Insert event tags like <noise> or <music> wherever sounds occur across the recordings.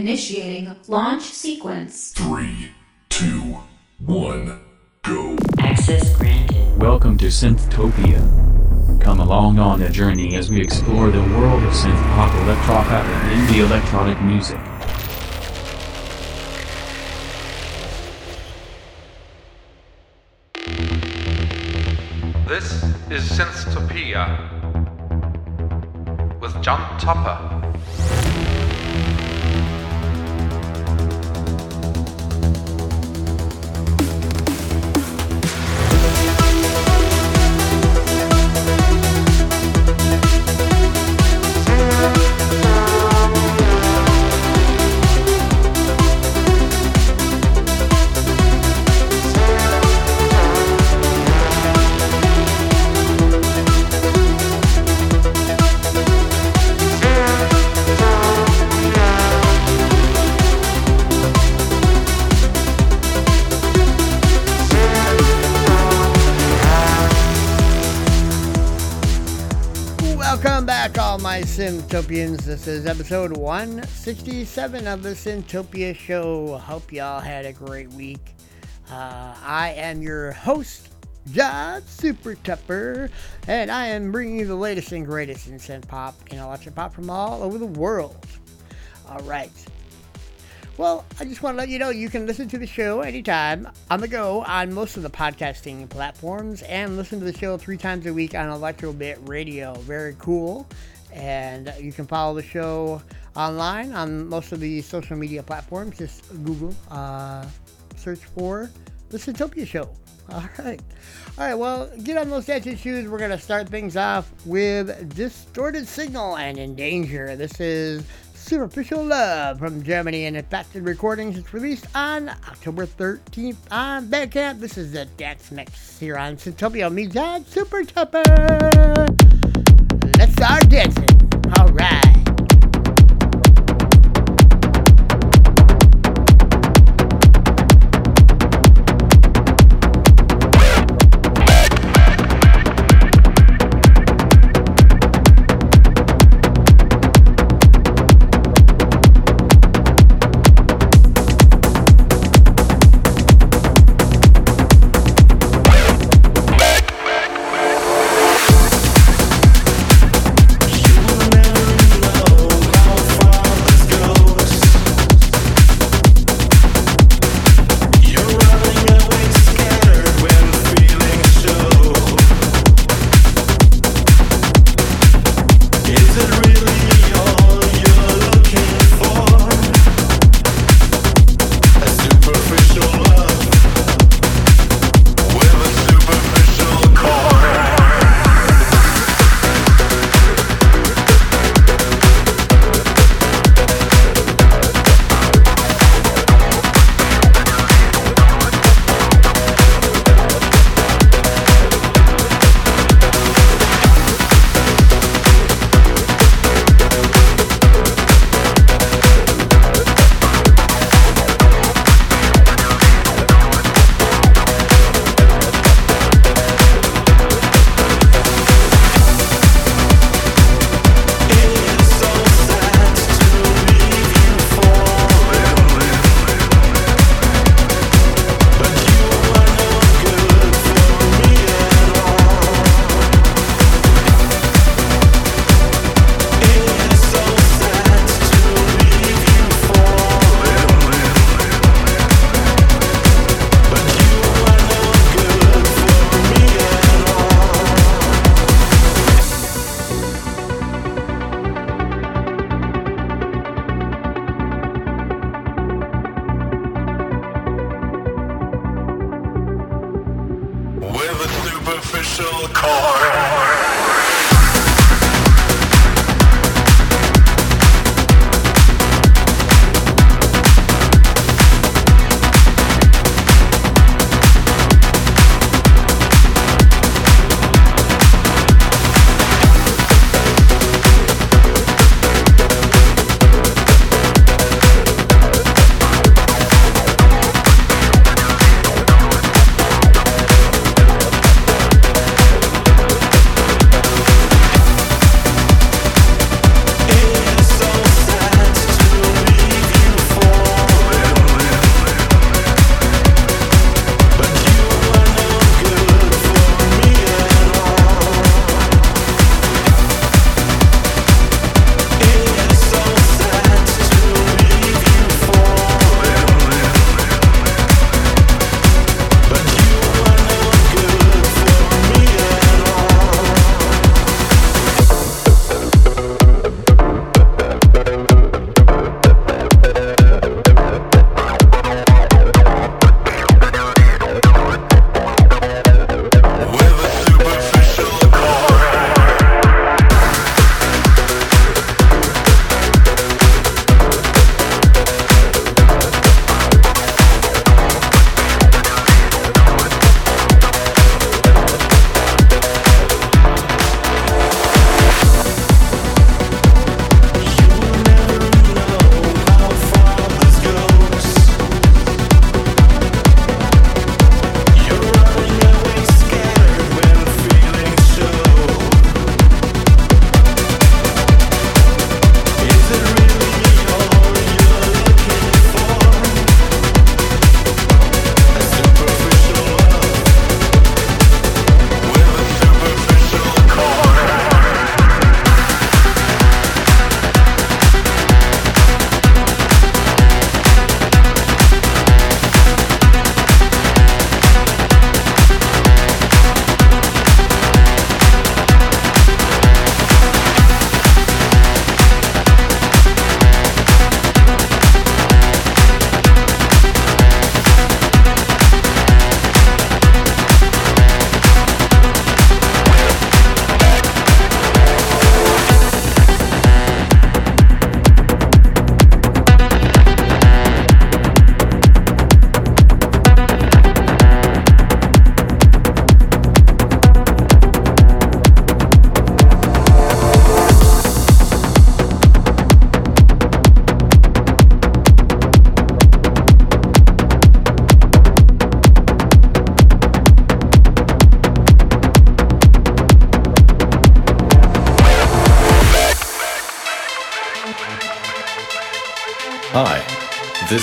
Initiating launch sequence. Three, two, one, go. Access granted. Welcome to Synthtopia. Come along on a journey as we explore the world of synth pop, electro pop, and indie electronic music. This is Synthtopia with John Tupper. My Synthopians. This is episode 167 of the Synthtopia Show. Hope y'all had a great week. Uh, I am your host, John Super Tupper, and I am bringing you the latest and greatest in synth pop and electric pop from all over the world. All right. Well, I just want to let you know you can listen to the show anytime on the go on most of the podcasting platforms and listen to the show three times a week on Electrobit Radio. Very cool. And you can follow the show online on most of the social media platforms. Just Google, uh, search for The Synthtopia Show. <laughs> All right. All right, well, get on those dancing shoes. We're going to start things off with Distorted Signal and Endanger. This is Superficial Love from Germany and Infacted Recordings. It's released on October 13th on Bandcamp. This is the dance mix here on Synthtopia. Me, John Super Tupper. Start dancing. All right.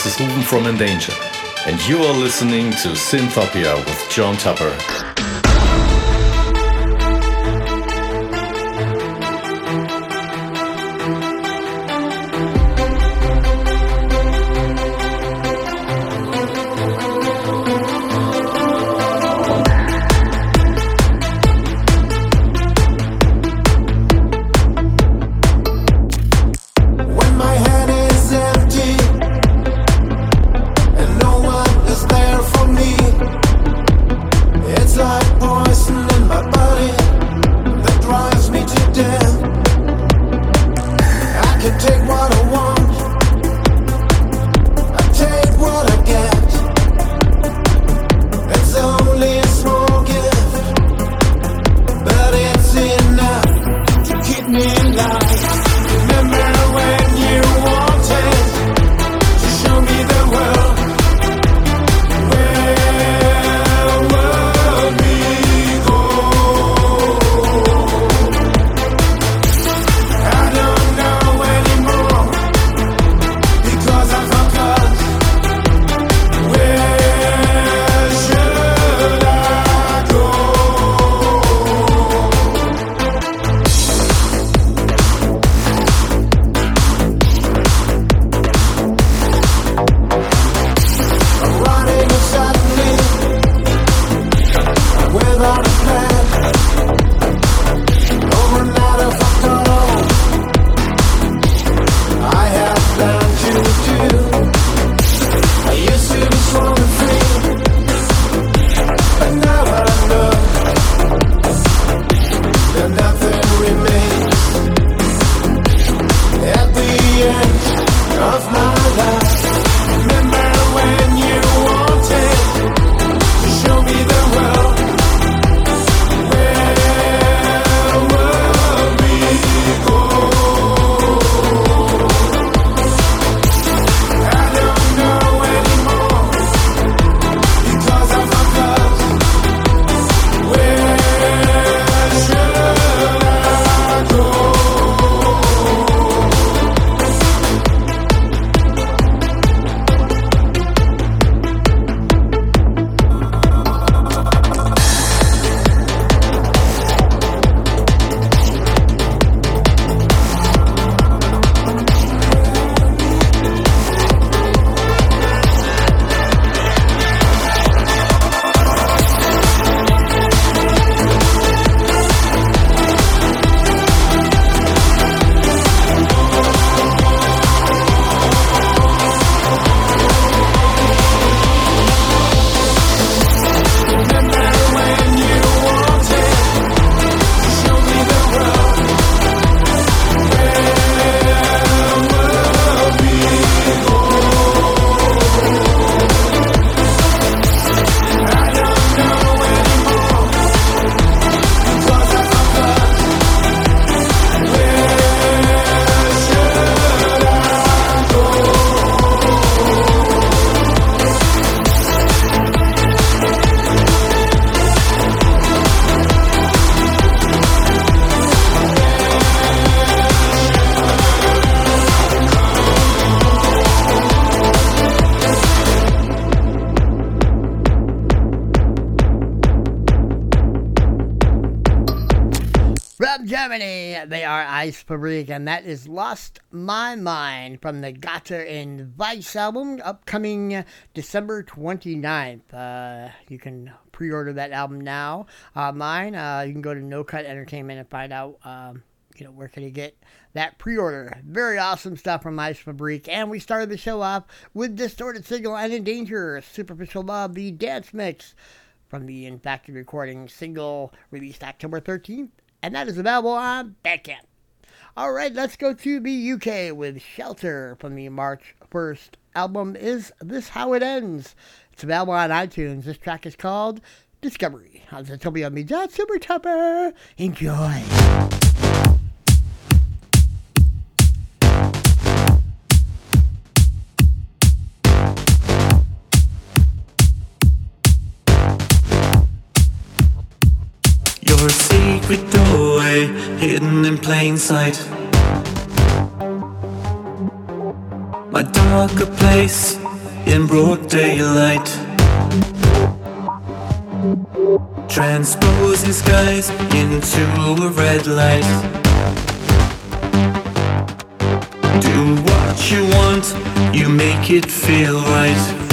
Is Ruben from Endanger, and you are listening to Synthtopia with John Tupper. Ice and that is Lost My Mind from the Gatter and Vice album, upcoming December 29th. Uh, you can pre order that album now. Uh, mine, uh, you can go to No Cut Entertainment and find out. Um, you know, where can you get that pre order? Very awesome stuff from Eisfabrik. And we started the show off with Distorted Signal and Endanger, Superficial Love, the dance mix from the Infacted Recording single released October 13th and that is available on Bandcamp. All right, let's go to the UK with Shelter from the March 1st album. Is This How It Ends? It's available on iTunes. This track is called Discovery on Zetopia Media Super Tupper. Enjoy. Your secret doorway hidden in plain sight. My darker place in broad daylight. Transposing skies into a red light. Do what you want, you make it feel right.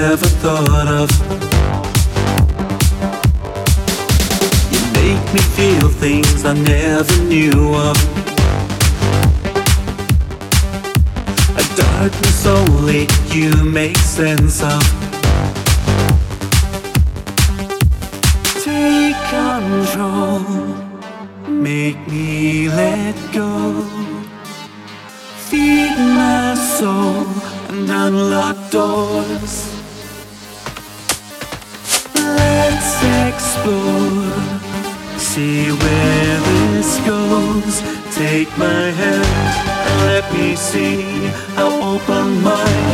Never thought of. You make me feel things I never knew of. A darkness only you make sense of. Take control, make me let go. Feed my soul and unlock doors. Explore, see where this goes. Take my hand. And let me see. How open minds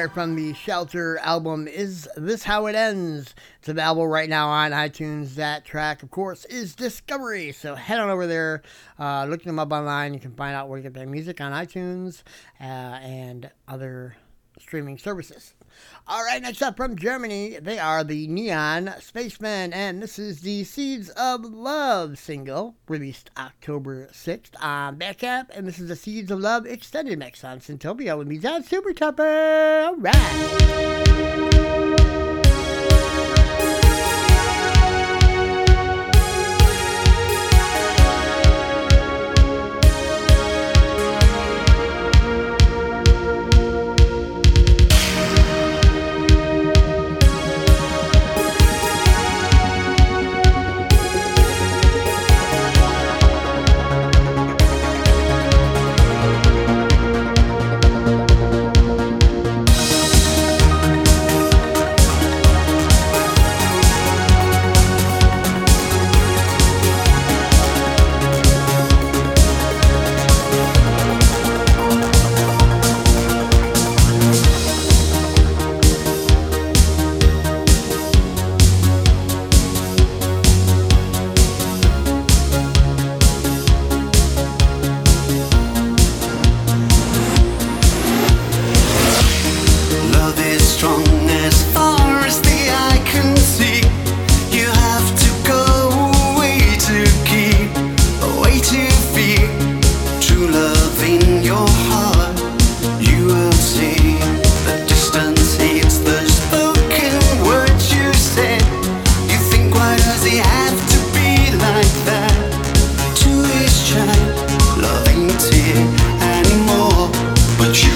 there from the Shelter album. Is This How It Ends? It's available right now on iTunes. That track, of course, is Discovery. So head on over there, uh, look them up online. You can find out where to get their music on iTunes uh, and other streaming services. All right, next up from Germany, they are the Neon Spacemen, and this is the Seeds of Love single, released October 6th on Bandcamp, and this is the Seeds of Love extended mix on Synthtopia with me, John Super Tupper. All right.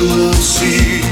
lance.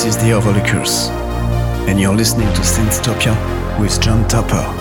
The Overlookers, and you're listening to Synthtopia with John Tupper.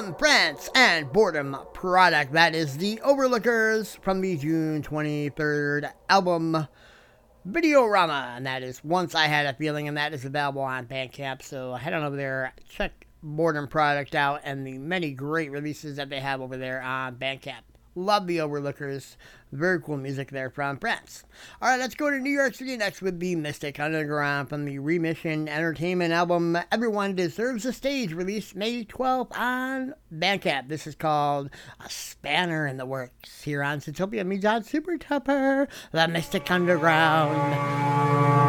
From France and Boredom Product, that is the Overlookers from the June 23rd album Videorama, and that is Once I Had a Feeling, and that is available on Bandcamp. So head on over there, check Boredom Product out, and the many great releases that they have over there on Bandcamp. Love the Overlookers. Very cool music there from France. All right, let's go to New York City next with the Mystic Underground from the Remission Entertainment album Everyone Deserves a Stage, released May 12th on Bandcamp. This is called A Spanner in the Works. Here on Synthtopia, me, John Super Tupper, the Mystic Underground.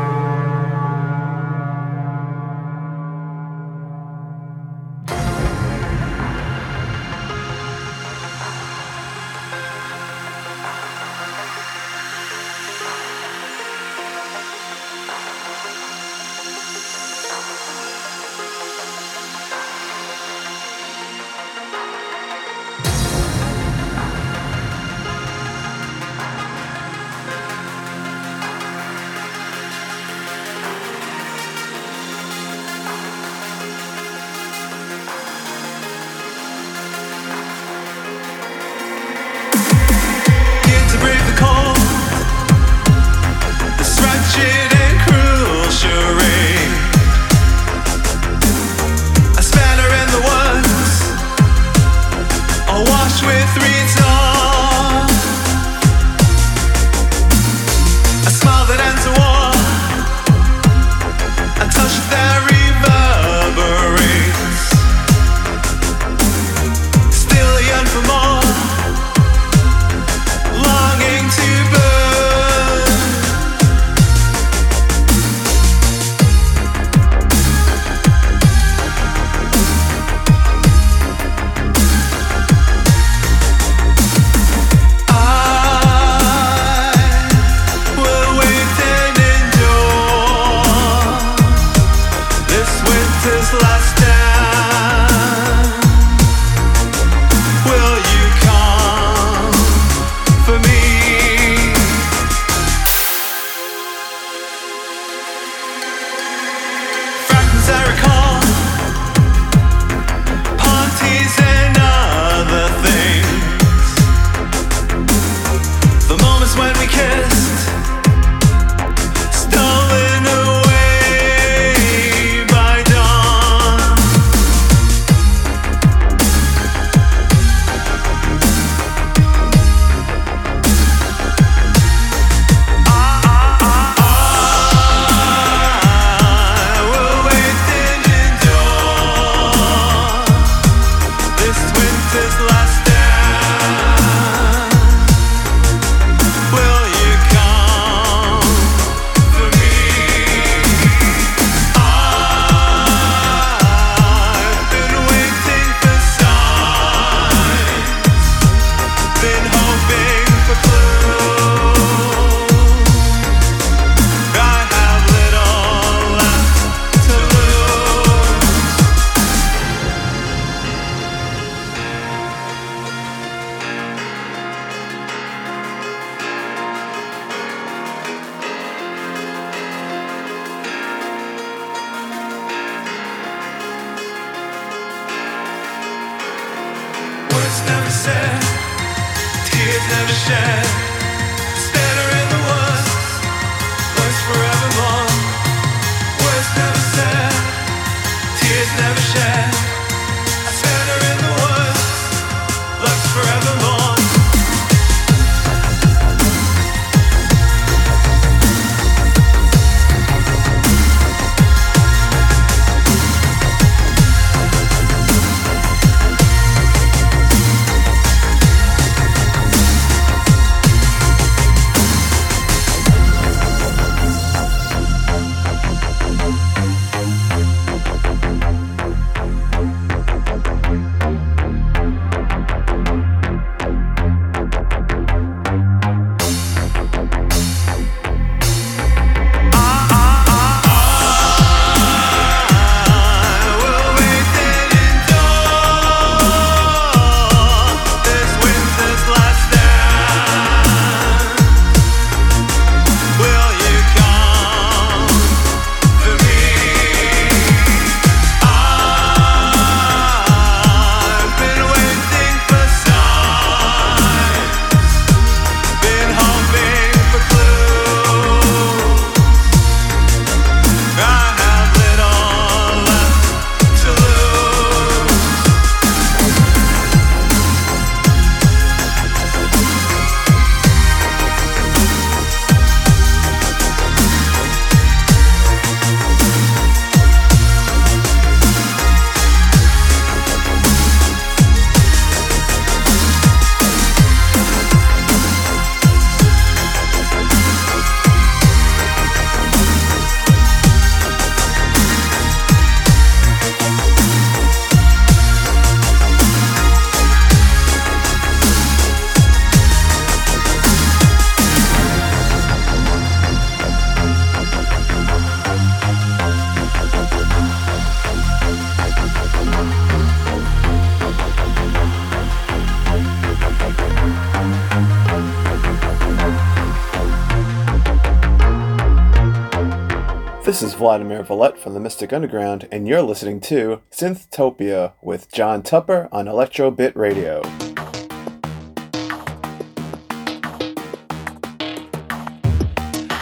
Vladimir Valette from the Mystic Underground, and you're listening to Synthtopia with John Tupper on Electrobit Radio.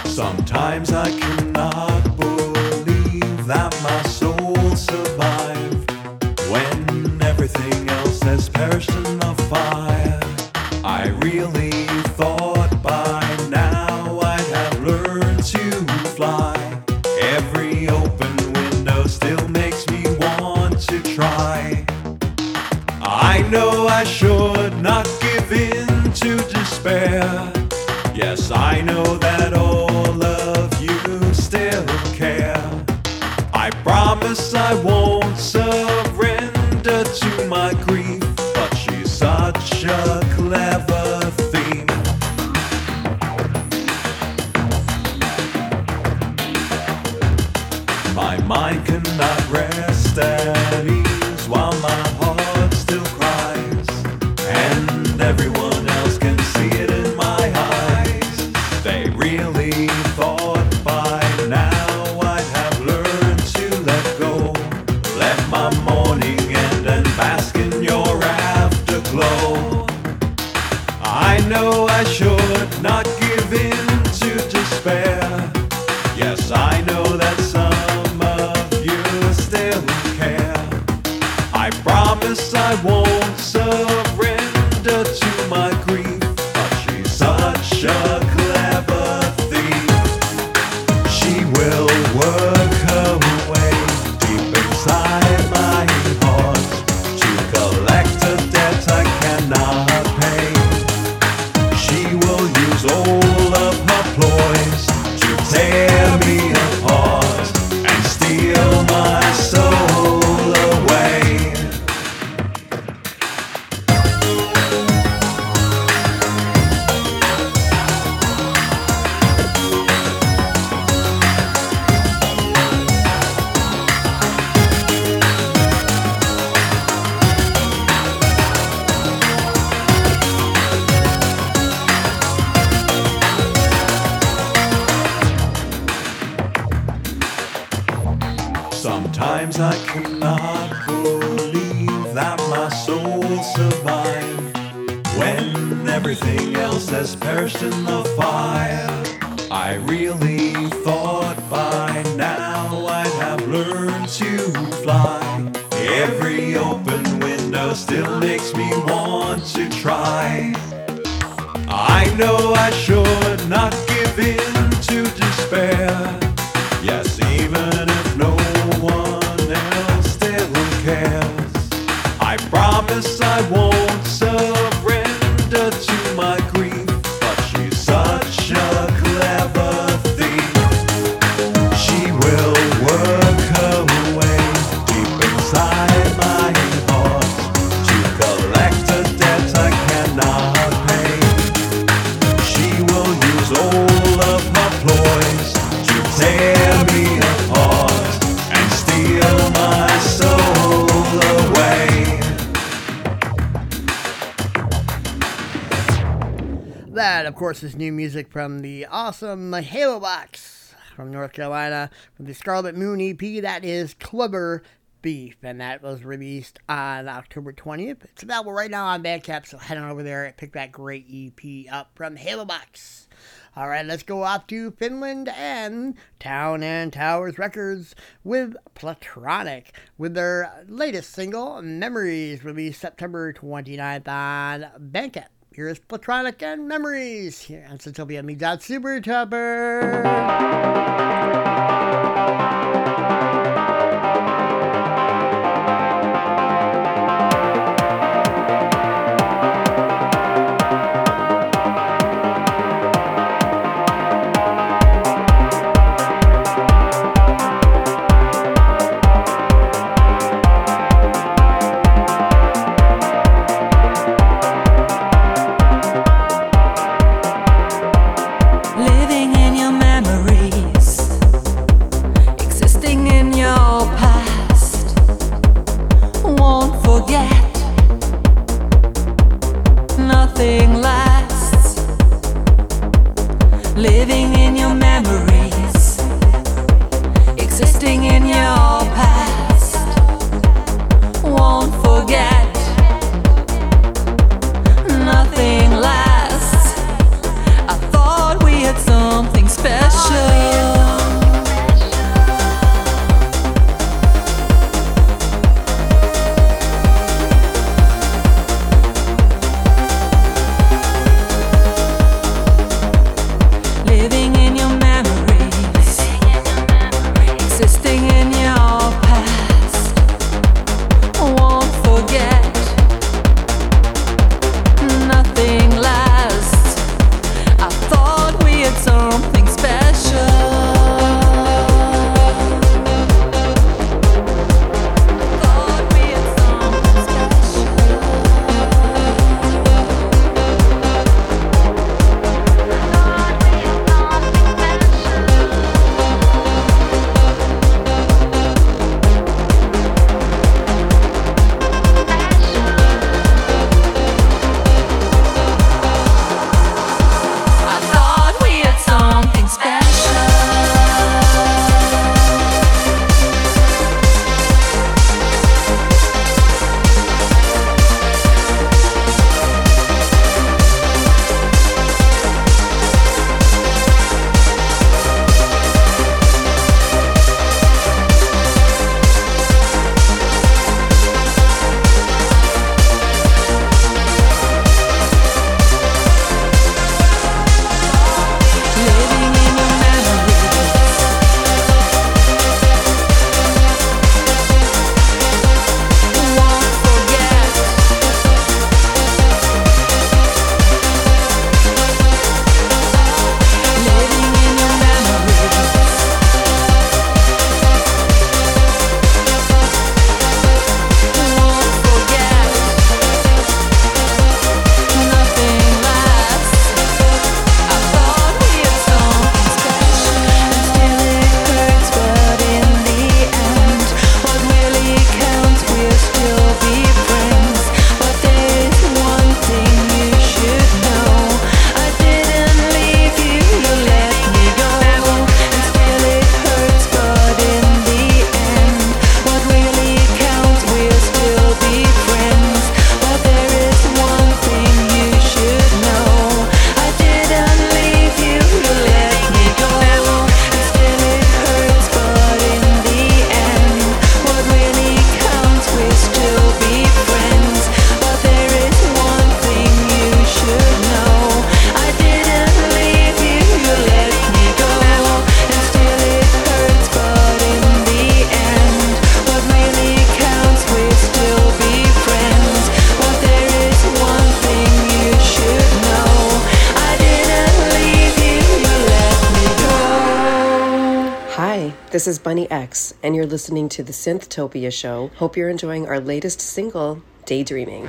Sometimes I cannot believe that my soul survived when everything else has perished in the fire. I really to despair. Yes, I know that all of you still care. I promise I won't. Serve from North Carolina from the Scarlet Moon EP. That is Clubber Beef, and that was released on October 20th. It's available right now on Bandcamp, so head on over there and pick that great EP up from Halo Box. All right, let's go off to Finland and Town and Towers Records with Platronic with their latest single, Memories, released September 29th on Bandcamp. Here's Platronic and Memories. Here on Synthtopia listening to the Synthtopia Show. Hope you're enjoying our latest single, Daydreaming.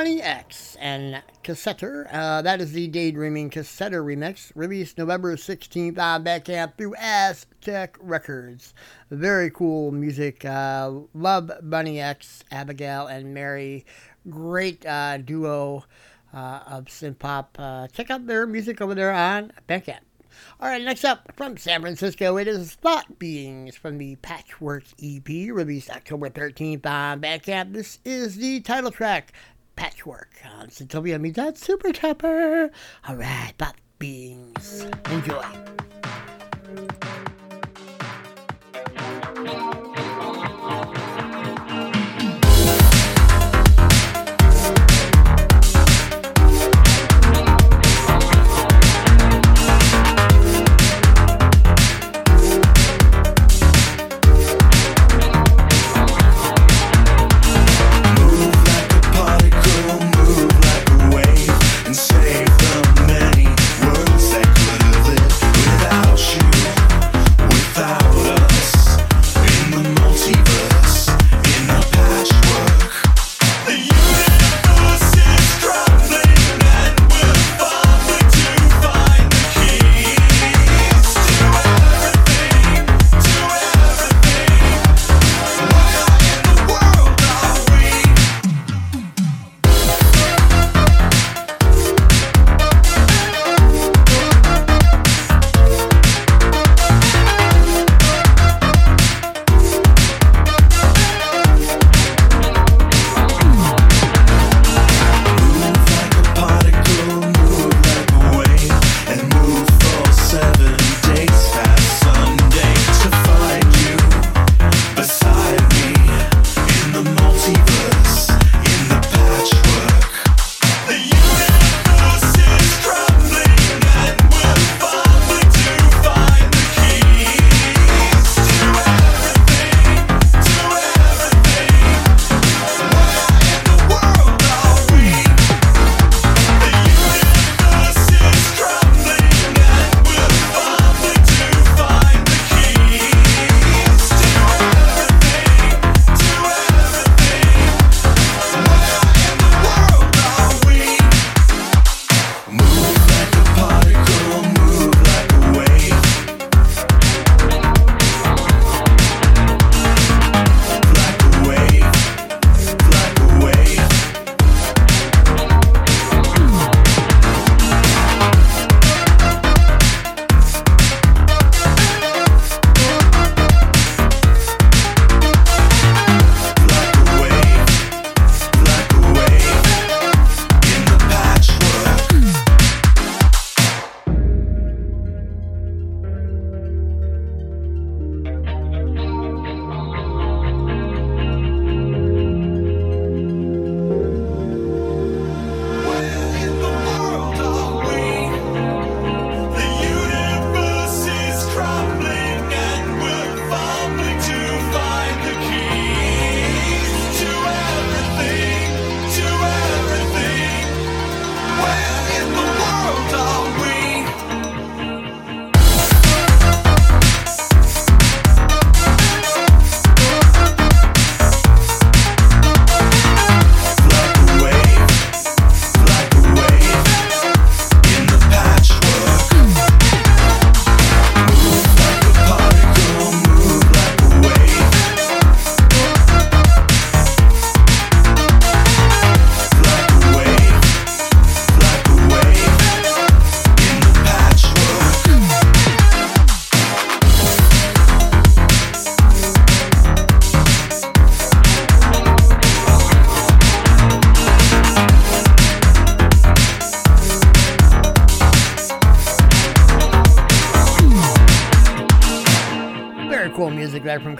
Bunny X and Cassetter. Uh, that is the Daydreaming Cassetter remix, released November 16th on Bandcamp through Aztec Records. Very cool music. Uh, love Bunny X, Abigail, and Mary. Great uh, duo uh, of synth pop. Uh, check out their music over there on Bandcamp. All right, next up from San Francisco, it is Thought Beings from the Patchwork EP, released October 13th on Bandcamp. This is the title track, Patchwork, uh, on Synthtopia Meets that Super Tupper. All right, Thought Beings. Enjoy.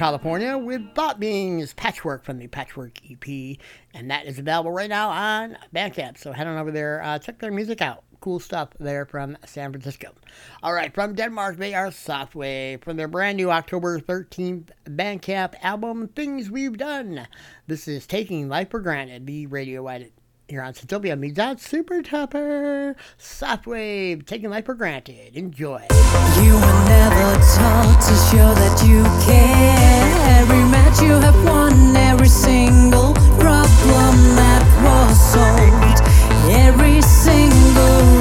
California with Thought Beings Patchwork from the Patchwork EP, and that is available right now on Bandcamp. So head on over there, uh, check their music out. Cool stuff there from San Francisco. All right, from Denmark, they are Softwave from their brand new October 13th Bandcamp album, Things We've Done. This is Taking Life for Granted, the radio edit here on Synthtopia means out Super Tupper. Softwave, taking life for granted. Enjoy. You were never taught to show that you care. Every match you have won, every single problem that was solved, every single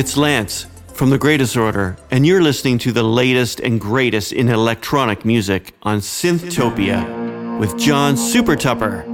It's Lance from The Grey Disorder, and you're listening to the latest and greatest in electronic music on Synthtopia with John Super Tupper.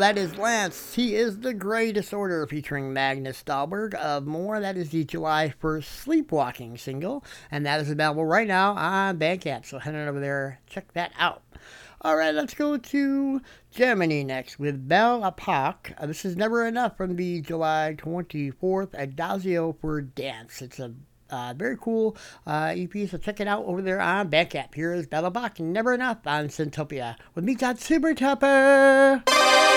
That is Lance. He is the Grey Disorder featuring Magnus Dahlberg of More. That is the July 1st Sleepwalking single, and that is available right now on Bandcamp. So head on over there, check that out. All right, let's go to Germany next with Belle Epoque. Uh, this is Never Enough from the July 24th Adagio for Dance. It's a uh, very cool uh, EP, so check it out over there on Bandcamp. Here is Belle Epoque, Never Enough on Synthtopia with me, John Super Tupper.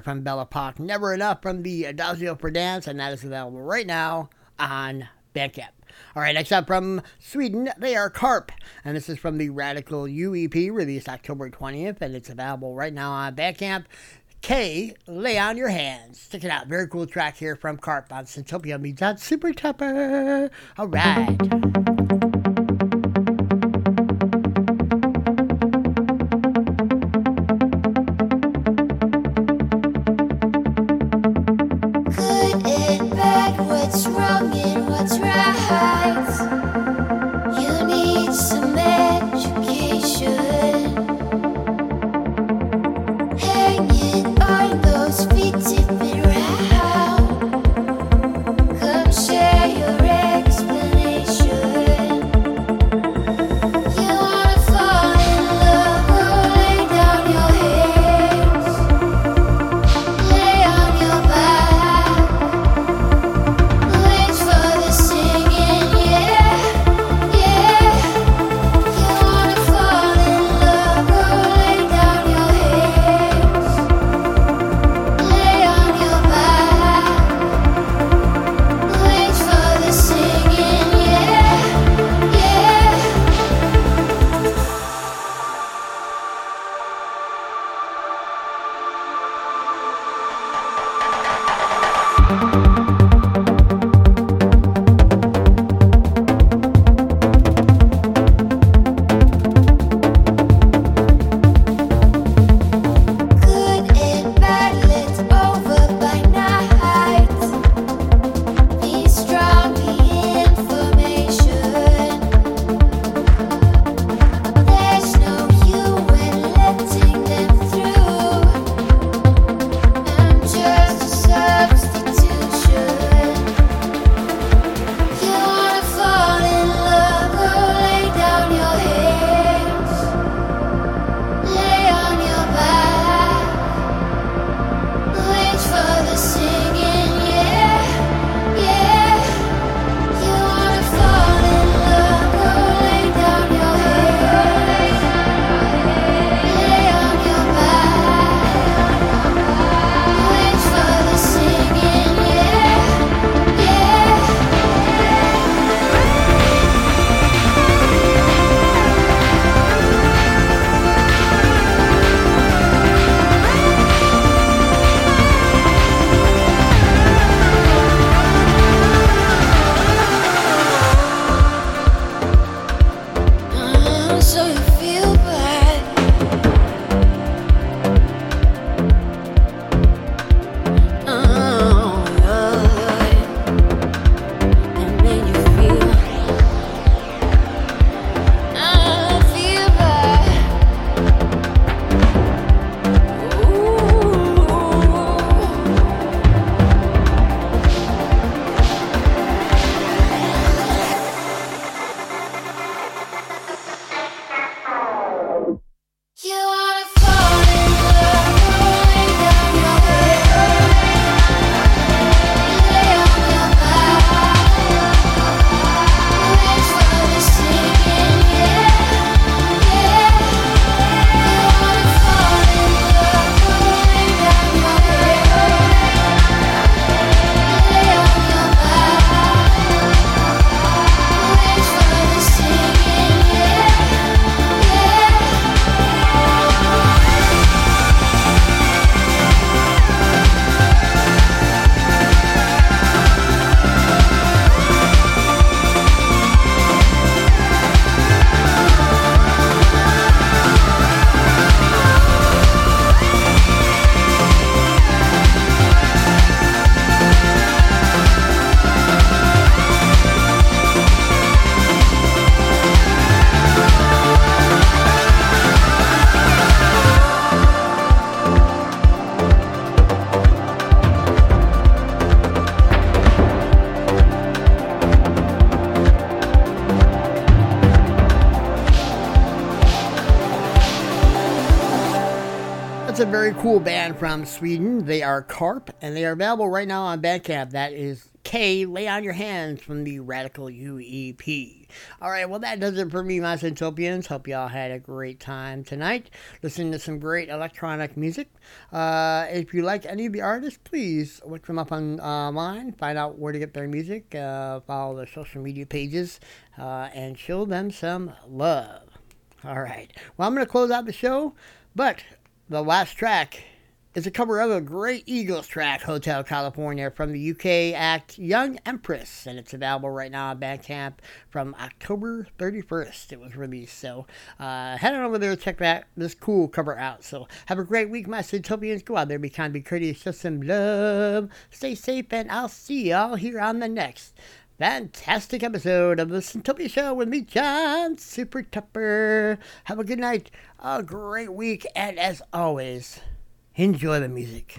From Belle Epoque. Never Enough from the Adagio for Dance, and that is available right now on Bandcamp. All right, next up from Sweden, they are Carp, and this is from the Radical UEP released October 20th, and it's available right now on Bandcamp. K, lay on your hands. Stick it out. Very cool track here from Carp on Synthtopia Meets on Super Tupper. All right. Cool band from Sweden. They are Carp, and they are available right now on Bandcamp. That is K, Lay on Your Hands from the Radical UEP. All right, well, that does it for me, my Synthtopians. Hope y'all had a great time tonight listening to some great electronic music. Uh, if you like any of the artists, please look them up online, find out where to get their music, uh, follow their social media pages, uh, and show them some love. All right, well, I'm going to close out the show, but the last track is a cover of a great Eagles track, Hotel California, from the UK act Young Empress, and it's available right now on Bandcamp from October 31st. It was released, so uh, head on over there check that this cool cover out. So have a great week, my Synthtopians. Go out there, be kind, be courteous, show some love, stay safe, and I'll see y'all here on the next fantastic episode of the Synthtopia Show with me, John Super Tupper. Have a good night, a great week, and as always, enjoy the music.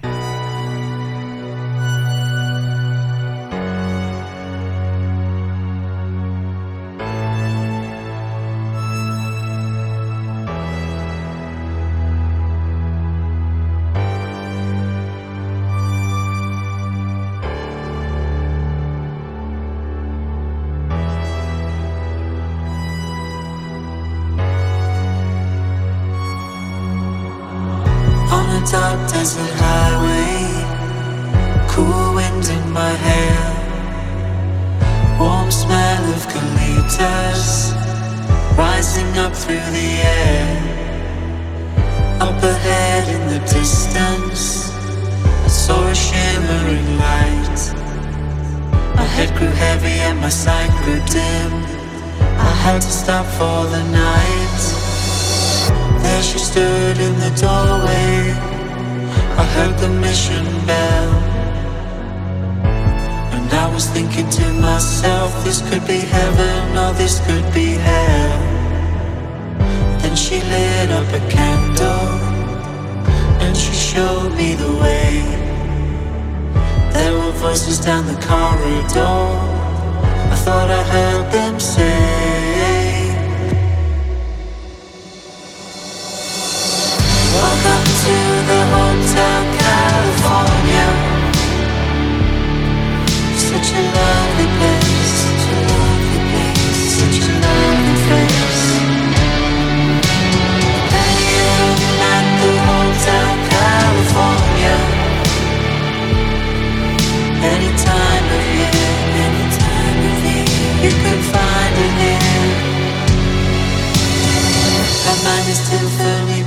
Is still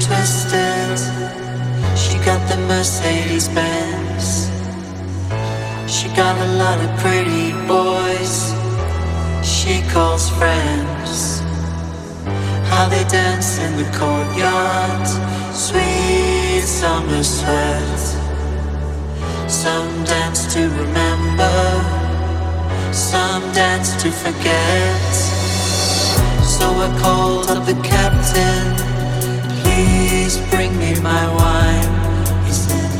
twisted. She got the Mercedes Benz. She got a lot of pretty boys. She calls friends. How they dance in the courtyard. Sweet summer sweat. Some dance to remember. Some dance to forget. So I called up the captain. Please bring me my wine. He said,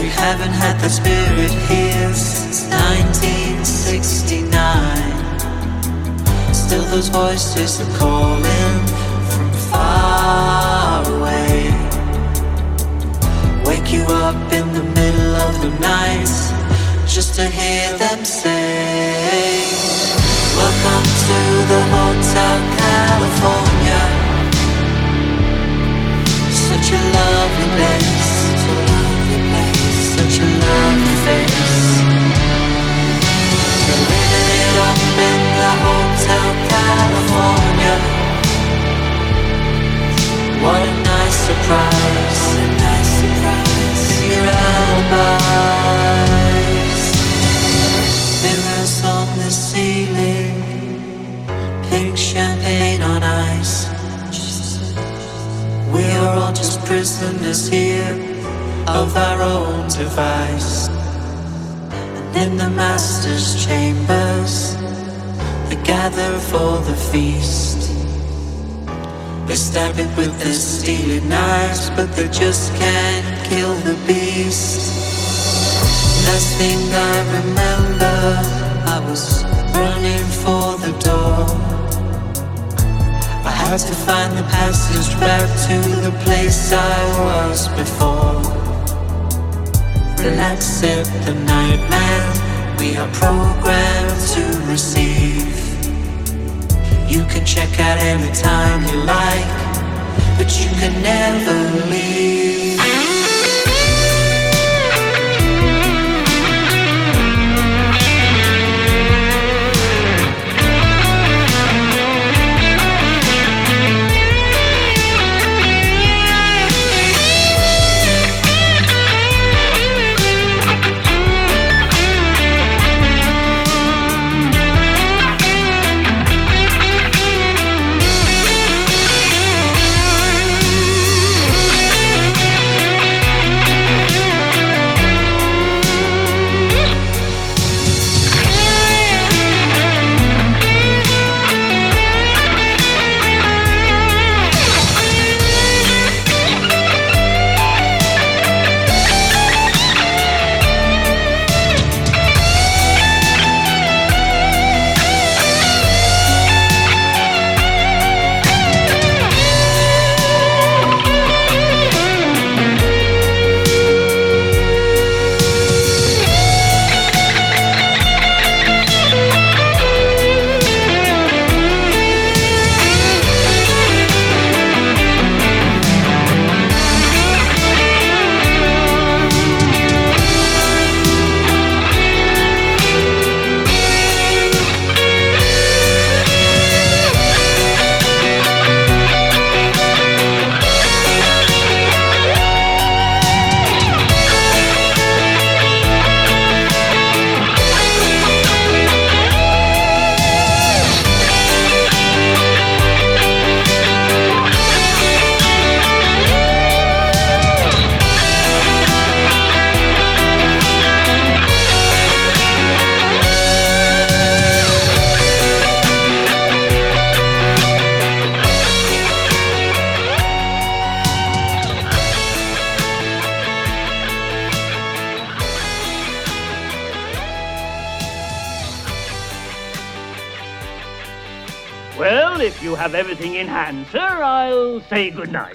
We haven't had that spirit here since 1969. Still, those voices are calling from far away. Wake you up in the middle of the night just to hear them say, Welcome to the Hotel What a nice surprise, a nice surprise. Your alibis, prisoners here of our own device. And in the master's chambers, they gather for the feast. They stab it with their steely knives, but they just can't kill the beast. Last thing I remember, I was hard to find the passage back to the place I was before. Relax it, the nightmare we are programmed to receive. You can check out anytime you like, but you can never leave. Say good night.